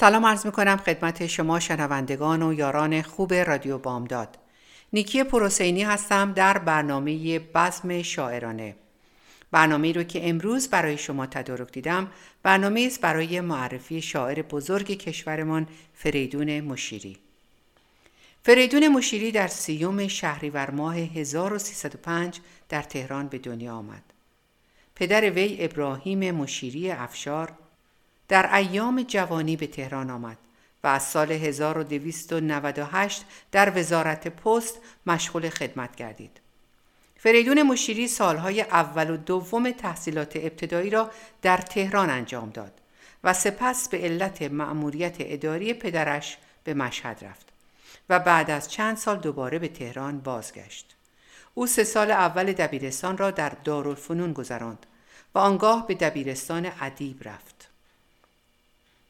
سلام عرض می کنم خدمت شما شنوندگان و یاران خوب رادیو بامداد. نیکی پروسینی هستم در برنامه بزم شاعرانه. برنامه رو که امروز برای شما تدارک دیدم برنامه است برای معرفی شاعر بزرگ کشورمان فریدون مشیری. فریدون مشیری در سیوم شهریور ماه 1305 در تهران به دنیا آمد. پدر وی ابراهیم مشیری افشار در ایام جوانی به تهران آمد و از سال 1298 در وزارت پست مشغول خدمت گردید. فریدون مشیری سالهای اول و دوم تحصیلات ابتدایی را در تهران انجام داد و سپس به علت مأموریت اداری پدرش به مشهد رفت و بعد از چند سال دوباره به تهران بازگشت. او سه سال اول دبیرستان را در دارالفنون گذراند و آنگاه به دبیرستان ادیب رفت.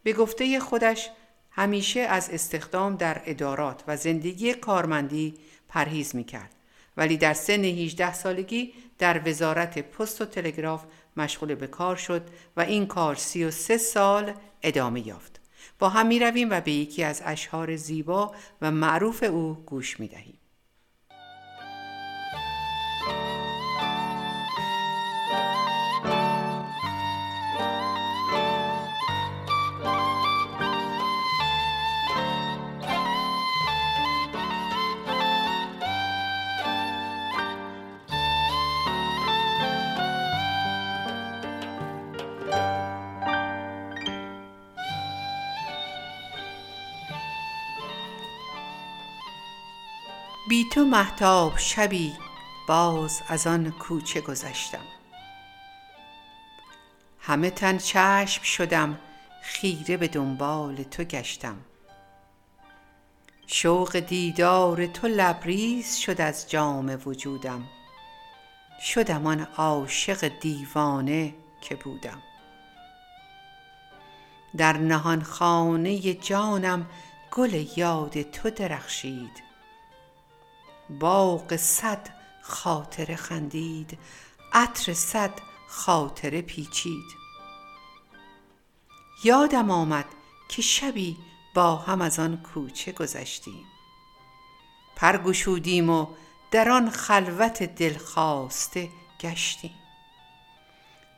به گفته خودش همیشه از استخدام در ادارات و زندگی کارمندی پرهیز می کرد ولی در سن 18 سالگی در وزارت پست و تلگراف مشغول به کار شد و این کار 33 سال ادامه یافت. با هم می رویم و به یکی از اشعار زیبا و معروف او گوش می دهیم. تو محتاب شبی باز از آن کوچه گذشتم. همه تن چشم شدم خیره به دنبال تو گشتم. شوق دیدار تو لبریز شد از جام وجودم. شدم آن عاشق دیوانه که بودم. در نهان خانه جانم گل یاد تو درخشید. باغ صد خاطره خندید عطر صد خاطره پیچید. یادم آمد که شبی با هم از آن کوچه گذشتیم. پر گشودیم و در آن خلوت دلخواسته گشتیم.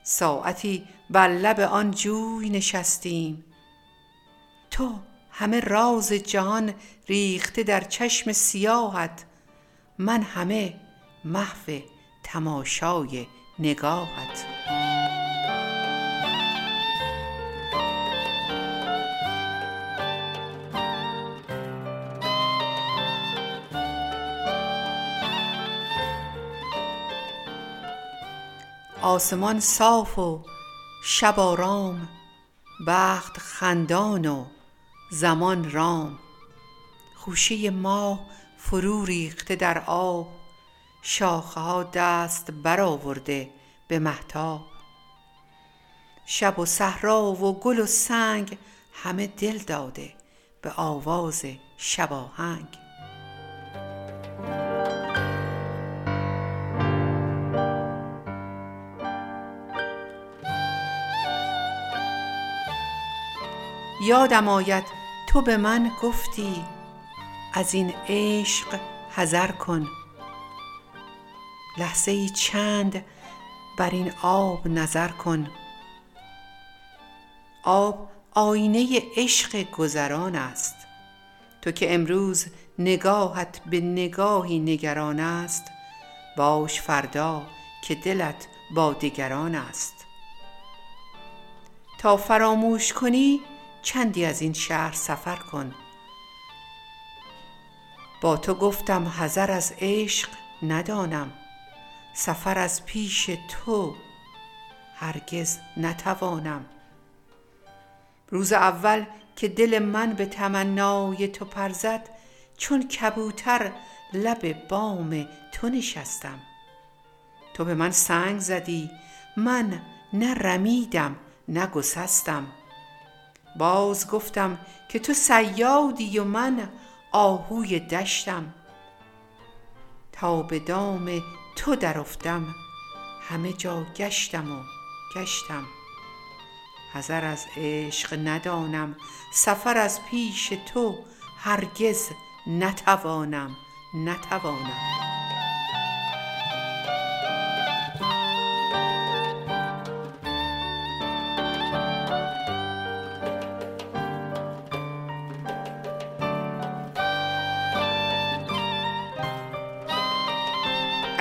ساعتی بر لب آن جوی نشستیم. تو همه راز جهان ریخته در چشم سیاهت. من همه محو تماشای نگاهت. آسمان صاف و شب آرام بخت خندان و زمان رام. خوشه ماه فرو ریخته در آب شاخه ها دست برآورده به مهتاب شب و صحرا و گل و سنگ همه دل داده به آواز شباهنگ یادم آید تو به من گفتی از این عشق حذر کن. لحظه ای چند بر این آب نظر کن. آب آینه عشق گذران است. تو که امروز نگاهت به نگاهی نگران است باش فردا که دلت با دگران است. تا فراموش کنی چندی از این شهر سفر کن. با تو گفتم حذر از عشق ندانم سفر از پیش تو هرگز نتوانم. روز اول که دل من به تمنای تو پرزد چون کبوتر لب بام تو نشستم. تو به من سنگ زدی من نه رمیدم نه گسستم. باز گفتم که تو سیادی و من آهوی دشتم. تا به دام تو درافتم همه جا گشتم و گشتم. حذر از عشق ندانم سفر از پیش تو هرگز نتوانم نتوانم.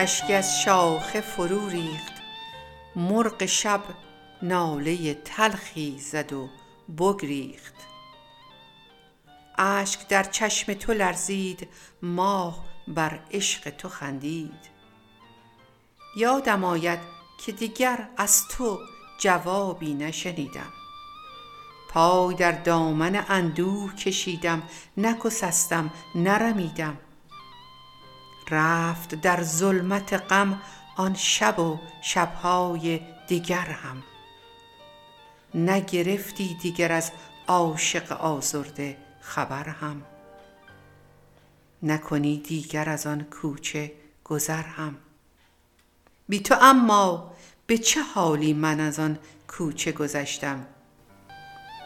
اشکی از شاخه فرو ریخت. مرغ شب ناله تلخی زد و بگریخت اشک در چشم تو لرزید ماه بر عشق تو خندید. یادم آید که دیگر از تو جوابی نشنیدم. پای در دامن اندوه کشیدم نگسستم نرمیدم. رفت در ظلمت غم آن شب و شبهای دیگر هم. نگرفتی دیگر از عاشق آزرده خبر هم. نکنی دیگر از آن کوچه گذر هم. بی تو اما به چه حالی من از آن کوچه گذشتم؟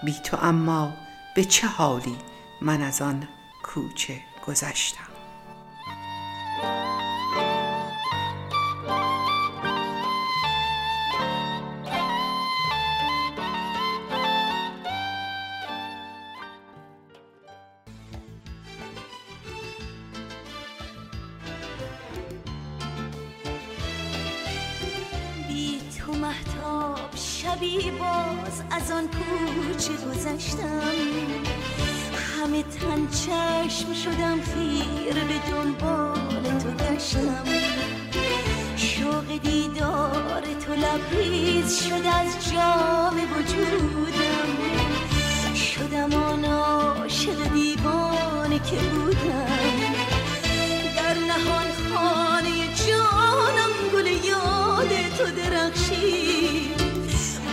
بی تو اما به چه حالی من از آن کوچه گذشتم؟ شبی باز از آن کوچه گذشتم؟ همه تن چشم شدم خیر به دنبال تو گشتم. شوق دیدار تو لبریز شد از جام وجودم. شدم آن عاشق دیوانه که بودم. در نهان خانه جانم گل یاد تو درخشید.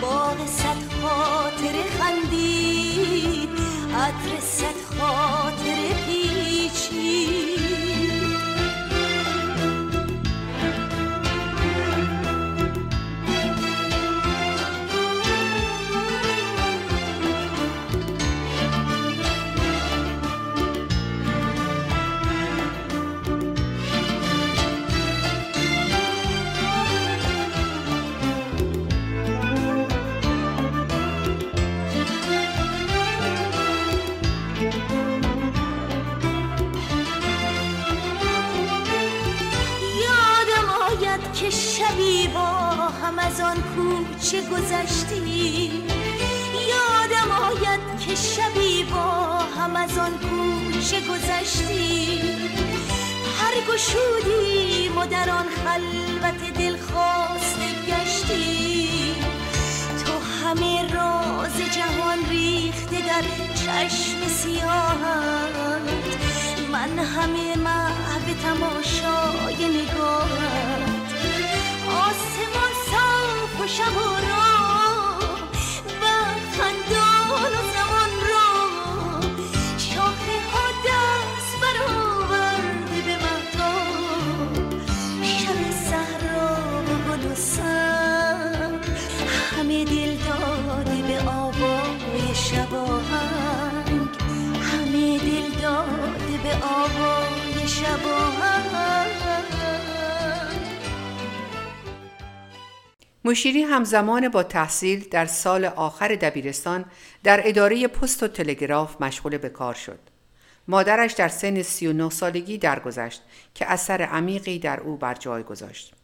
باغ صد خاطر خندید عطر خاطر پیچید کوچه گذشتی؟ یادم آید که شبی با هم از آن کوچه گذشتی؟ هر گشودیم و در آن خلوت دل خواسته گشتی. تو همه راز جهان ریخته در چشم سیاهت. من همه محو تماشای نگاهت. آسمان و و راه مشیری همزمان با تحصیل در سال آخر دبیرستان در اداره پست و تلگراف مشغول به کار شد. مادرش در سن 39 سالگی درگذشت که اثر عمیقی در او بر جای گذاشت.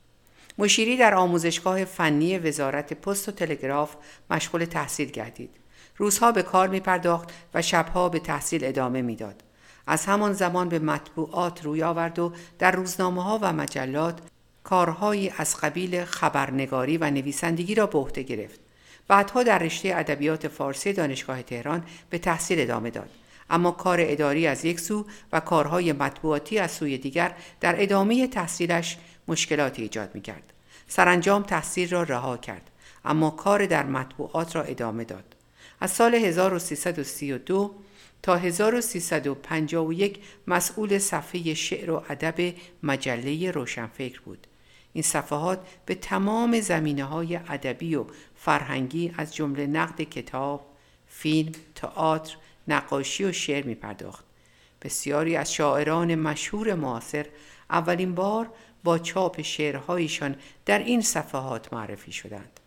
مشیری در آموزشگاه فنی وزارت پست و تلگراف مشغول تحصیل گردید. روزها به کار می پرداخت و شبها به تحصیل ادامه می‌داد. از همان زمان به مطبوعات روی آورد و در روزنامه ها و مجلات کارهایی از قبیل خبرنگاری و نویسندگی را به عهده گرفت. بعدها در رشته ادبیات فارسی دانشگاه تهران به تحصیل ادامه داد اما کار اداری از یک سو و کارهای مطبوعاتی از سوی دیگر در ادامه تحصیلش مشکلاتی ایجاد می کرد. سرانجام تحصیل را رها کرد اما کار در مطبوعات را ادامه داد. از سال 1332 تا 1351 مسئول صفحه شعر و ادب مجله روشنفکر بود. این صفحات به تمام زمینه های ادبی و فرهنگی از جمله نقد کتاب، فیلم، تئاتر، نقاشی و شعر می پرداخت. بسیاری از شاعران مشهور معاصر اولین بار با چاپ شعرهایشان در این صفحات معرفی شدند.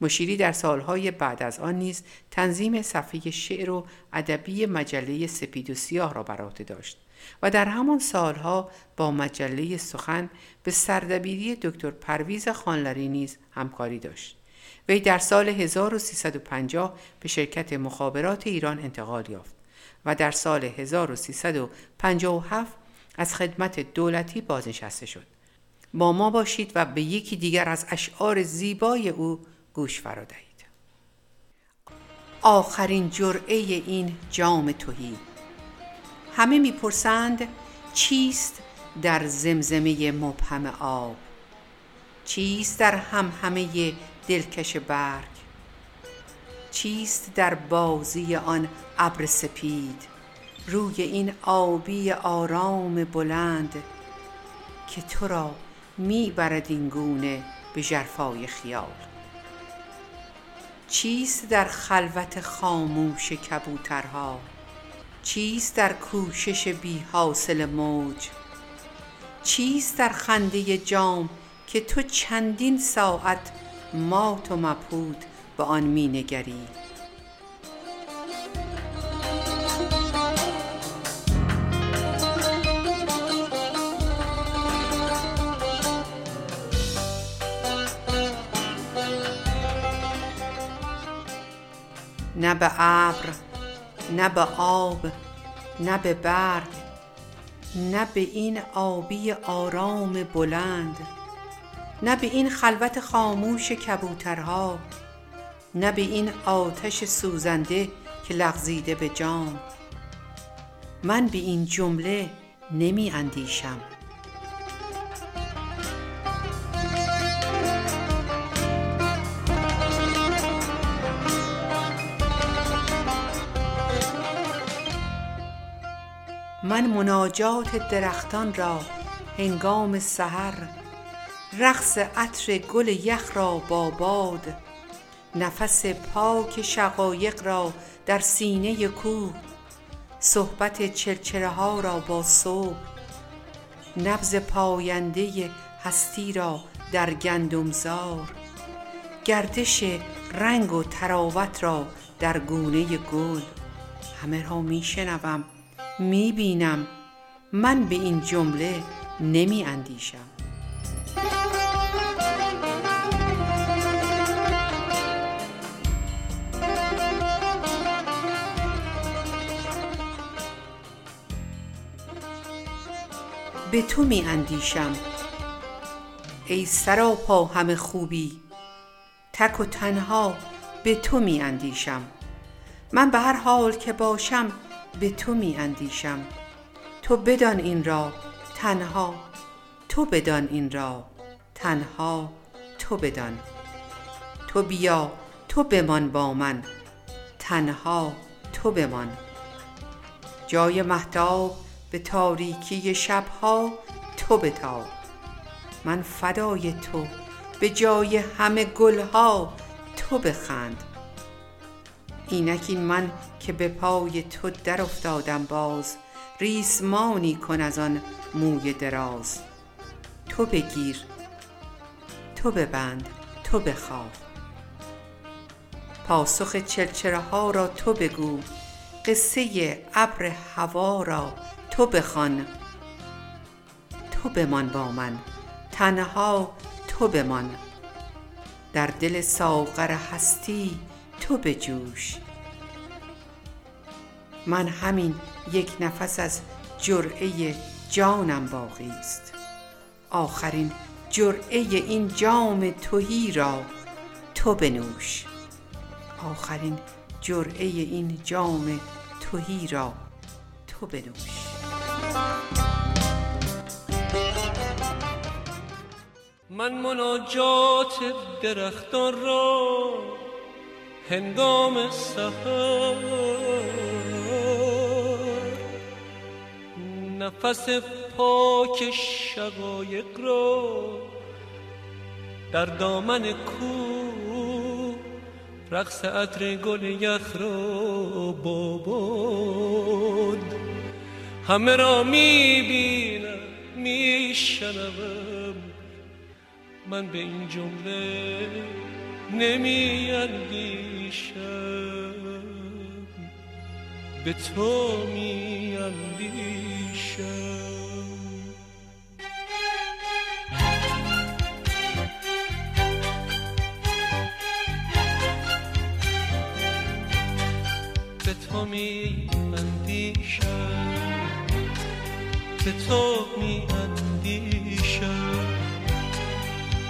مشیری در سالهای بعد از آن نیز تنظیم صفحه شعر و ادبی مجله سپید و سیاه را بر عهده داشت و در همان سالها با مجله سخن به سردبیری دکتر پرویز خانلری نیز همکاری داشت. وی در سال 1350 به شرکت مخابرات ایران انتقال یافت و در سال 1357 از خدمت دولتی بازنشسته شد. با ما باشید و به یکی دیگر از اشعار زیبای او گوش فرا دهید. آخرین جرعه این جام توهی همه می‌پرسند چیست در زمزمه مبهم آب؟ چیست در هم همه دلکش برگ؟ چیست در بازی آن ابر سپید؟ روی این آبی آرام بلند که تو را می‌برد این گونه به جرفای خیال. چیست در خلوت خاموش کبوترها؟ چیست در کوشش بی حاصل موج؟ چیست در خنده جام که تو چندین ساعت مات و مبهوت به آن می نگری؟ نه به ابر نه به آب نه به برگ نه به این آبی آرام بلند نه به این خلوت خاموش کبوترها نه به این آتش سوزنده که لغزیده به جام. من به این جمله نمی اندیشم. من مناجات درختان را هنگام سحر رقص عطر گل یخ را با باد نفس پاک شقایق را در سینه کوه صحبت چرچره ها را با صبح نبض پاینده هستی را در گندمزار گردش رنگ و تراوت را در گونه گل. همه را می می بینم من به این جمله نمی اندیشم. به تو می اندیشم. ای سراپا همه خوبی تک و تنها به تو می اندیشم. من به هر حال که باشم به تو می اندیشم تو بدان این را تنها تو بدان این را تنها تو بدان. تو بیا تو بمان با من تنها تو بمان. جای مهتاب به تاریکی شبها تو بتاب. من فدای تو به جای همه گلها تو بخند. اینک این من که به پای تو در افتادم باز ریسمانی کن از آن موی دراز. تو بگیر تو ببند تو بخواه پاسخ چرچره ها را تو بگو قصه ابر هوا را تو بخوان. تو بمان با من تنها تو بمان. در دل ساغر هستی تو بجوش. من همین یک نفس از جرعه جانم باقی است. آخرین جرعه این جام تهی را تو بنوش. آخرین جرعه این جام توهی را تو بنوش. من مناجات درختان را هنگام سهر نفس پاک شقایق را در دامن کو رقص عطر گل یخ را باباد همه را می‌بینم میشنوم. من به این جمله نمی اندیشم به تو می اندیشم به تو می اندیشم به تو می اندیشم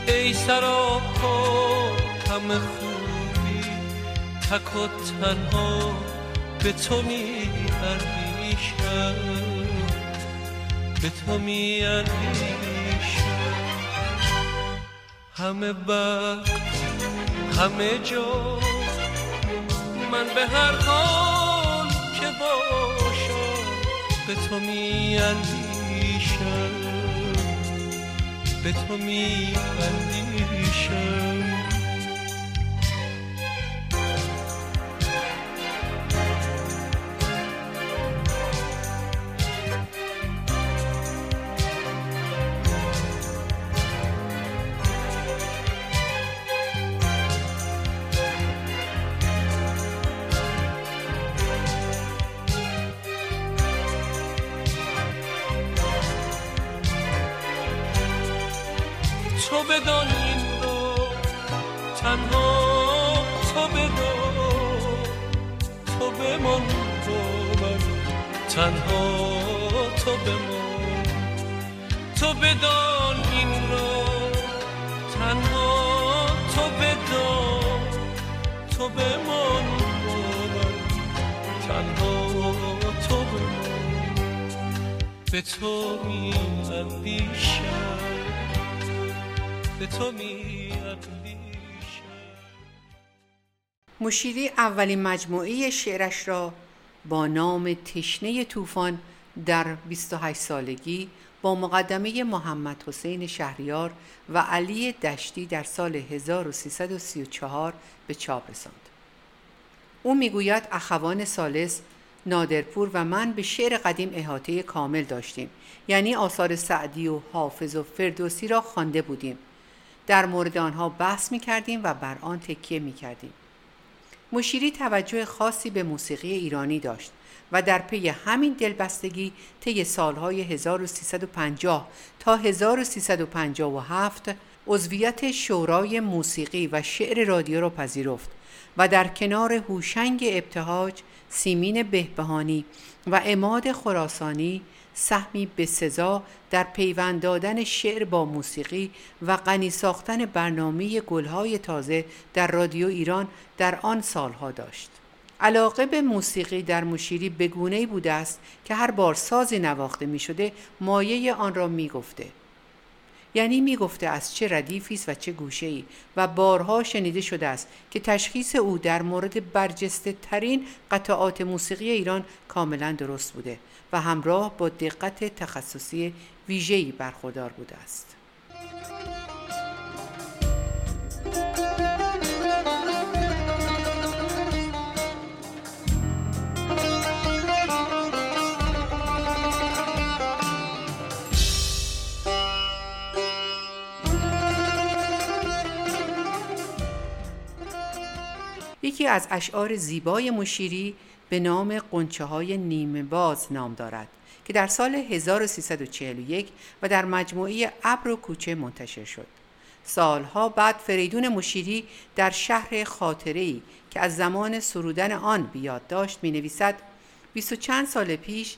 ای سراپا همه خوبی تک و تنها به تو می اندیشم به تو می اندیشم همه وقت همه جا من به هر حال که باشم به تو می اندیشم به تو می به تو می به تو می مشیری اولین مجموعه شعرش را با نام تشنه طوفان در 28 سالگی با مقدمه محمد حسین شهریار و علی دشتی در سال 1334 به چاپ رساند. او می‌گوید اخوان سالس نادرپور و من به شعر قدیم احاطه کامل داشتیم. یعنی آثار سعدی و حافظ و فردوسی را خوانده بودیم. در مورد آنها بحث می کردیم و بر آن تکیه می کردیم. مشیری توجه خاصی به موسیقی ایرانی داشت و در پی همین دلبستگی طی سالهای 1350 تا 1357 عضویت شورای موسیقی و شعر رادیو را پذیرفت. و در کنار هوشنگ ابتهاج، سیمین بهبهانی و اماد خراسانی سهمی به سزا در پیوند دادن شعر با موسیقی و غنی ساختن برنامه گلهای تازه در رادیو ایران در آن سالها داشت. علاقه به موسیقی در مشیری بگونه بوده است که هر بار سازی نواخته می شده مایه آن را می گفته. یعنی می گفته از چه ردیفی است و چه گوشه ای و بارها شنیده شده است که تشخیص او در مورد برجسته ترین قطعات موسیقی ایران کاملا درست بوده و همراه با دقت تخصصی ویژه‌ای برخوردار بوده است. یکی از اشعار زیبای مشیری به نام قنچه های نیمه باز نام دارد که در سال 1341 و در مجموعه ابر و کوچه منتشر شد. سالها بعد فریدون مشیری در شهر خاطره‌ای که از زمان سرودن آن بیاد داشت می نویسد بیست چند سال پیش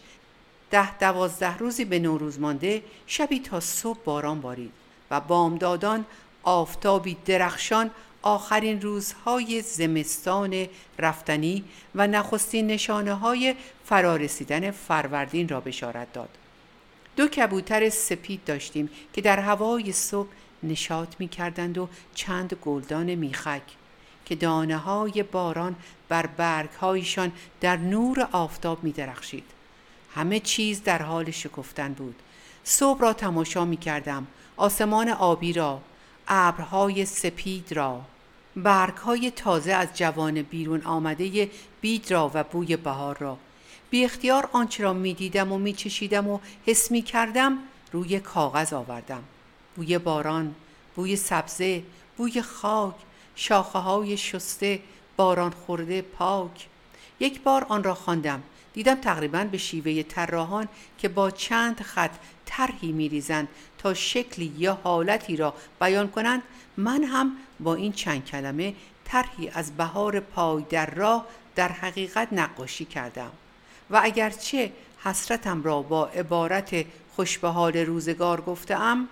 ده دوازده روزی به نوروز مانده شبی تا صبح باران بارید و بامدادان آفتابی درخشان آخرین روزهای زمستان رفتنی و نخستین نشانه های فرارسیدن فروردین را بشارت داد. دو کبوتر سپید داشتیم که در هوای صبح نشاط می کردند و چند گلدان میخک که دانه های باران بر برگ هایشان در نور آفتاب می درخشید. همه چیز در حال شکفتن بود. صبح را تماشا می کردم. آسمان آبی را، ابرهای سپید را، برگ های تازه از جوان بیرون آمده بید را و بوی بهار را. بی اختیار آنچه را می دیدم و می چشیدم و حس می کردم روی کاغذ آوردم. بوی باران، بوی سبزه، بوی خاک، شاخه های شسته، باران خورده پاک. یک بار آن را خواندم. دیدم تقریبا به شیوه طراحان که با چند خط طرحی میریزند تا شکلی یا حالتی را بیان کنند من هم با این چند کلمه طرحی از بهار پای در راه در حقیقت نقاشی کردم. و اگرچه حسرتم را با عبارت خوشبهال روزگار گفتم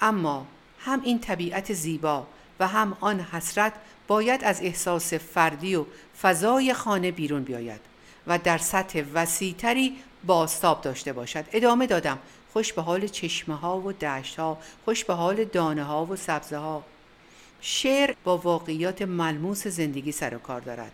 اما هم این طبیعت زیبا و هم آن حسرت باید از احساس فردی و فضای خانه بیرون بیاید و در سطح وسیعتری باستاب داشته باشد. ادامه دادم خوش به حال چشمه ها و دشت ها خوش به حال دانه ها و سبزه ها شعر با واقعیات ملموس زندگی سر و کار دارد.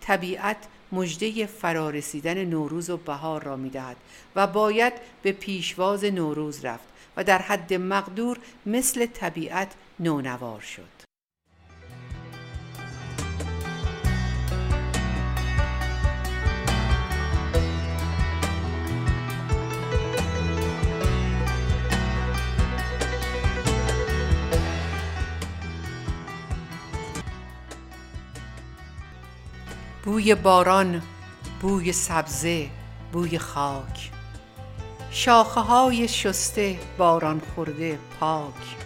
طبیعت مجده فرارسیدن نوروز و بهار را می‌دهد و باید به پیشواز نوروز رفت و در حد مقدور مثل طبیعت نونوار شد. بوی باران بوی سبزه بوی خاک. شاخه های شسته باران خورده پاک.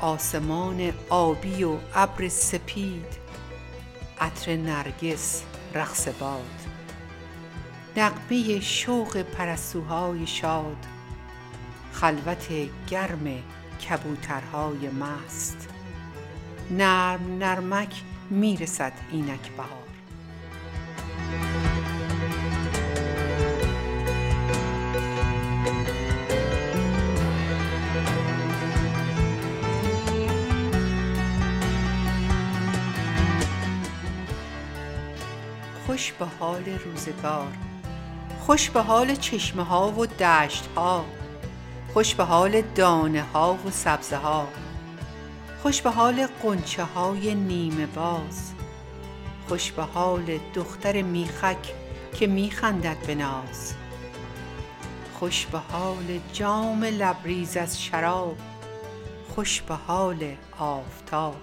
آسمان آبی و ابر سپید عطر نرگس رقص باد. نغمه شوق پرستوهای شاد خلوت گرم کبوترهای مست. نرم نرمک می‌رسد اینک بهار. خوش به حال روزگار خوش به حال چشمه ها و دشت ها خوش به حال دانه ها و سبزه ها خوش به حال قنچه های نیمه باز. خوش به حال دختر میخک که میخندد به ناز. خوش به حال جام لبریز از شراب. خوش به حال آفتاب.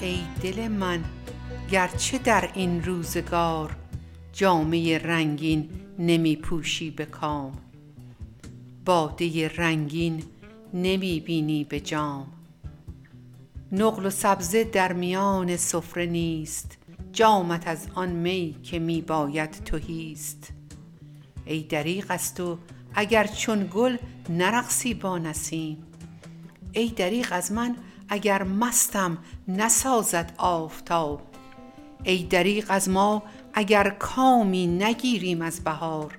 ای دل من گرچه در این روزگار جامه رنگین نمی پوشی به کام. باده رنگین نمی بینی به جام. نقل و سبزه در میان سفره نیست جامت از آن می که می باید تهیست ای دریغ از تو اگر چون گل نرقصی با نسیم. ای دریغ از من اگر مستم نسازد آفتاب ای دریغ از ما اگر کامی نگیریم از بهار.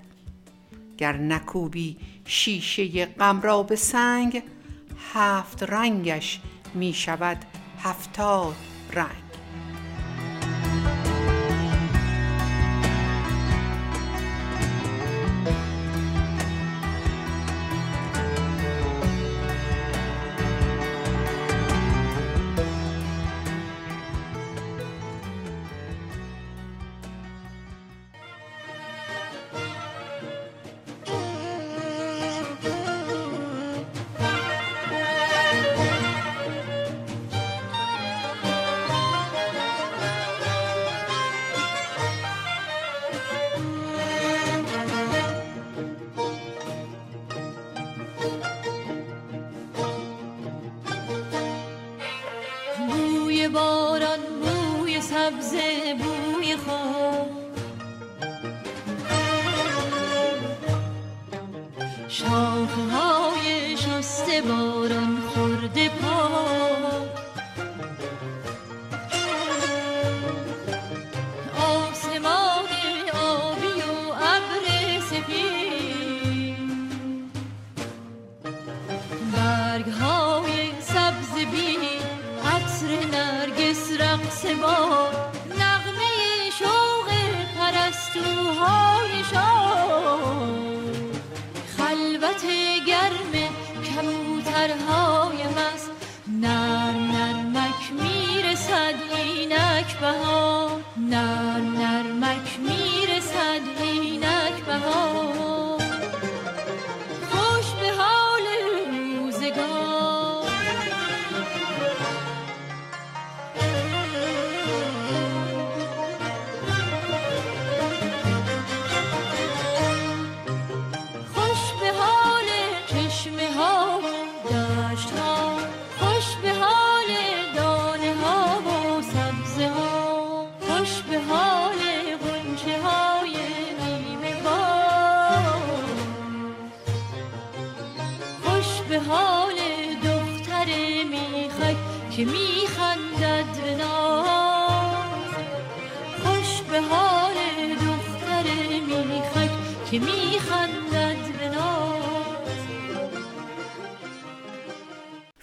گر نکوبی شیشه غم را به سنگ هفت رنگش می شود هفتاد رنگ. شاخه های شسته باران خورده پا. آسمان آبی و ابر سپید برگ سبز بی عطر نرگس رقص با نغمه شوق پرستوهای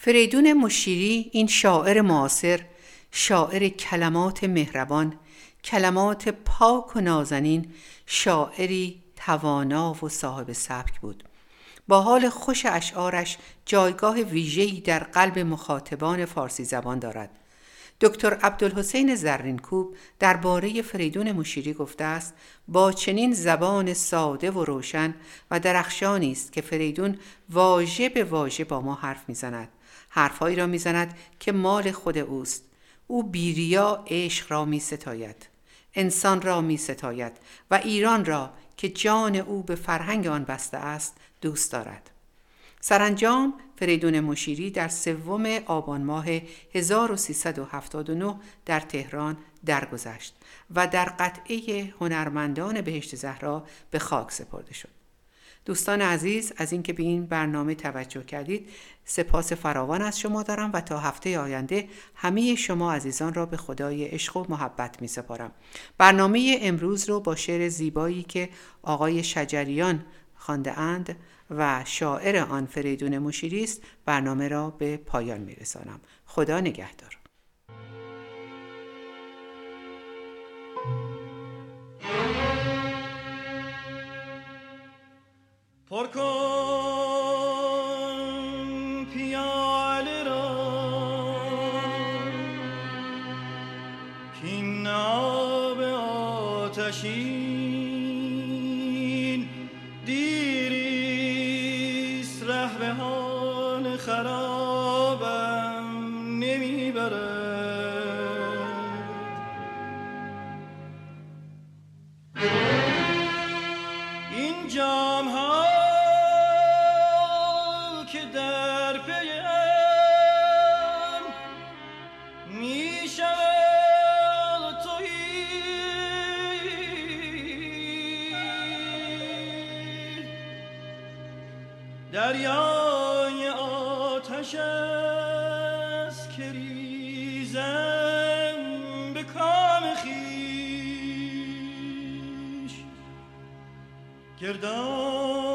فریدون مشیری این شاعر معاصر شاعر کلمات مهربان کلمات پاک و نازنین شاعری توانا و صاحب سبک بود. با حال خوش اشعارش جایگاه ویژه‌ای در قلب مخاطبان فارسی زبان دارد. دکتر عبدالحسین زرینکوب درباره فریدون مشیری گفته است با چنین زبان ساده و روشن و درخشانی است که فریدون واژه به واژه با ما حرف می‌زند. حرفهایی را می‌زند که مال خود اوست او بیریا عشق را می ستاید انسان را می ستاید و ایران را که جان او به فرهنگ آن بسته است دوست دارد سرانجام فریدون مشیری در سوم آبان ماه 1379 در تهران درگذشت و در قطعه هنرمندان بهشت زهرا به خاک سپرده شد. دوستان عزیز از اینکه به این برنامه توجه کردید سپاس فراوان از شما دارم و تا هفته آینده همه شما عزیزان را به خدای عشق و محبت می سپارم برنامه امروز رو با شعر زیبایی که آقای شجریان خانده اند و شاعر آن فریدون مشیری است برنامه را به پایان می رسانم خدا نگهدار. پر کن دریای آتش است که ریزم به کام خیش. گردان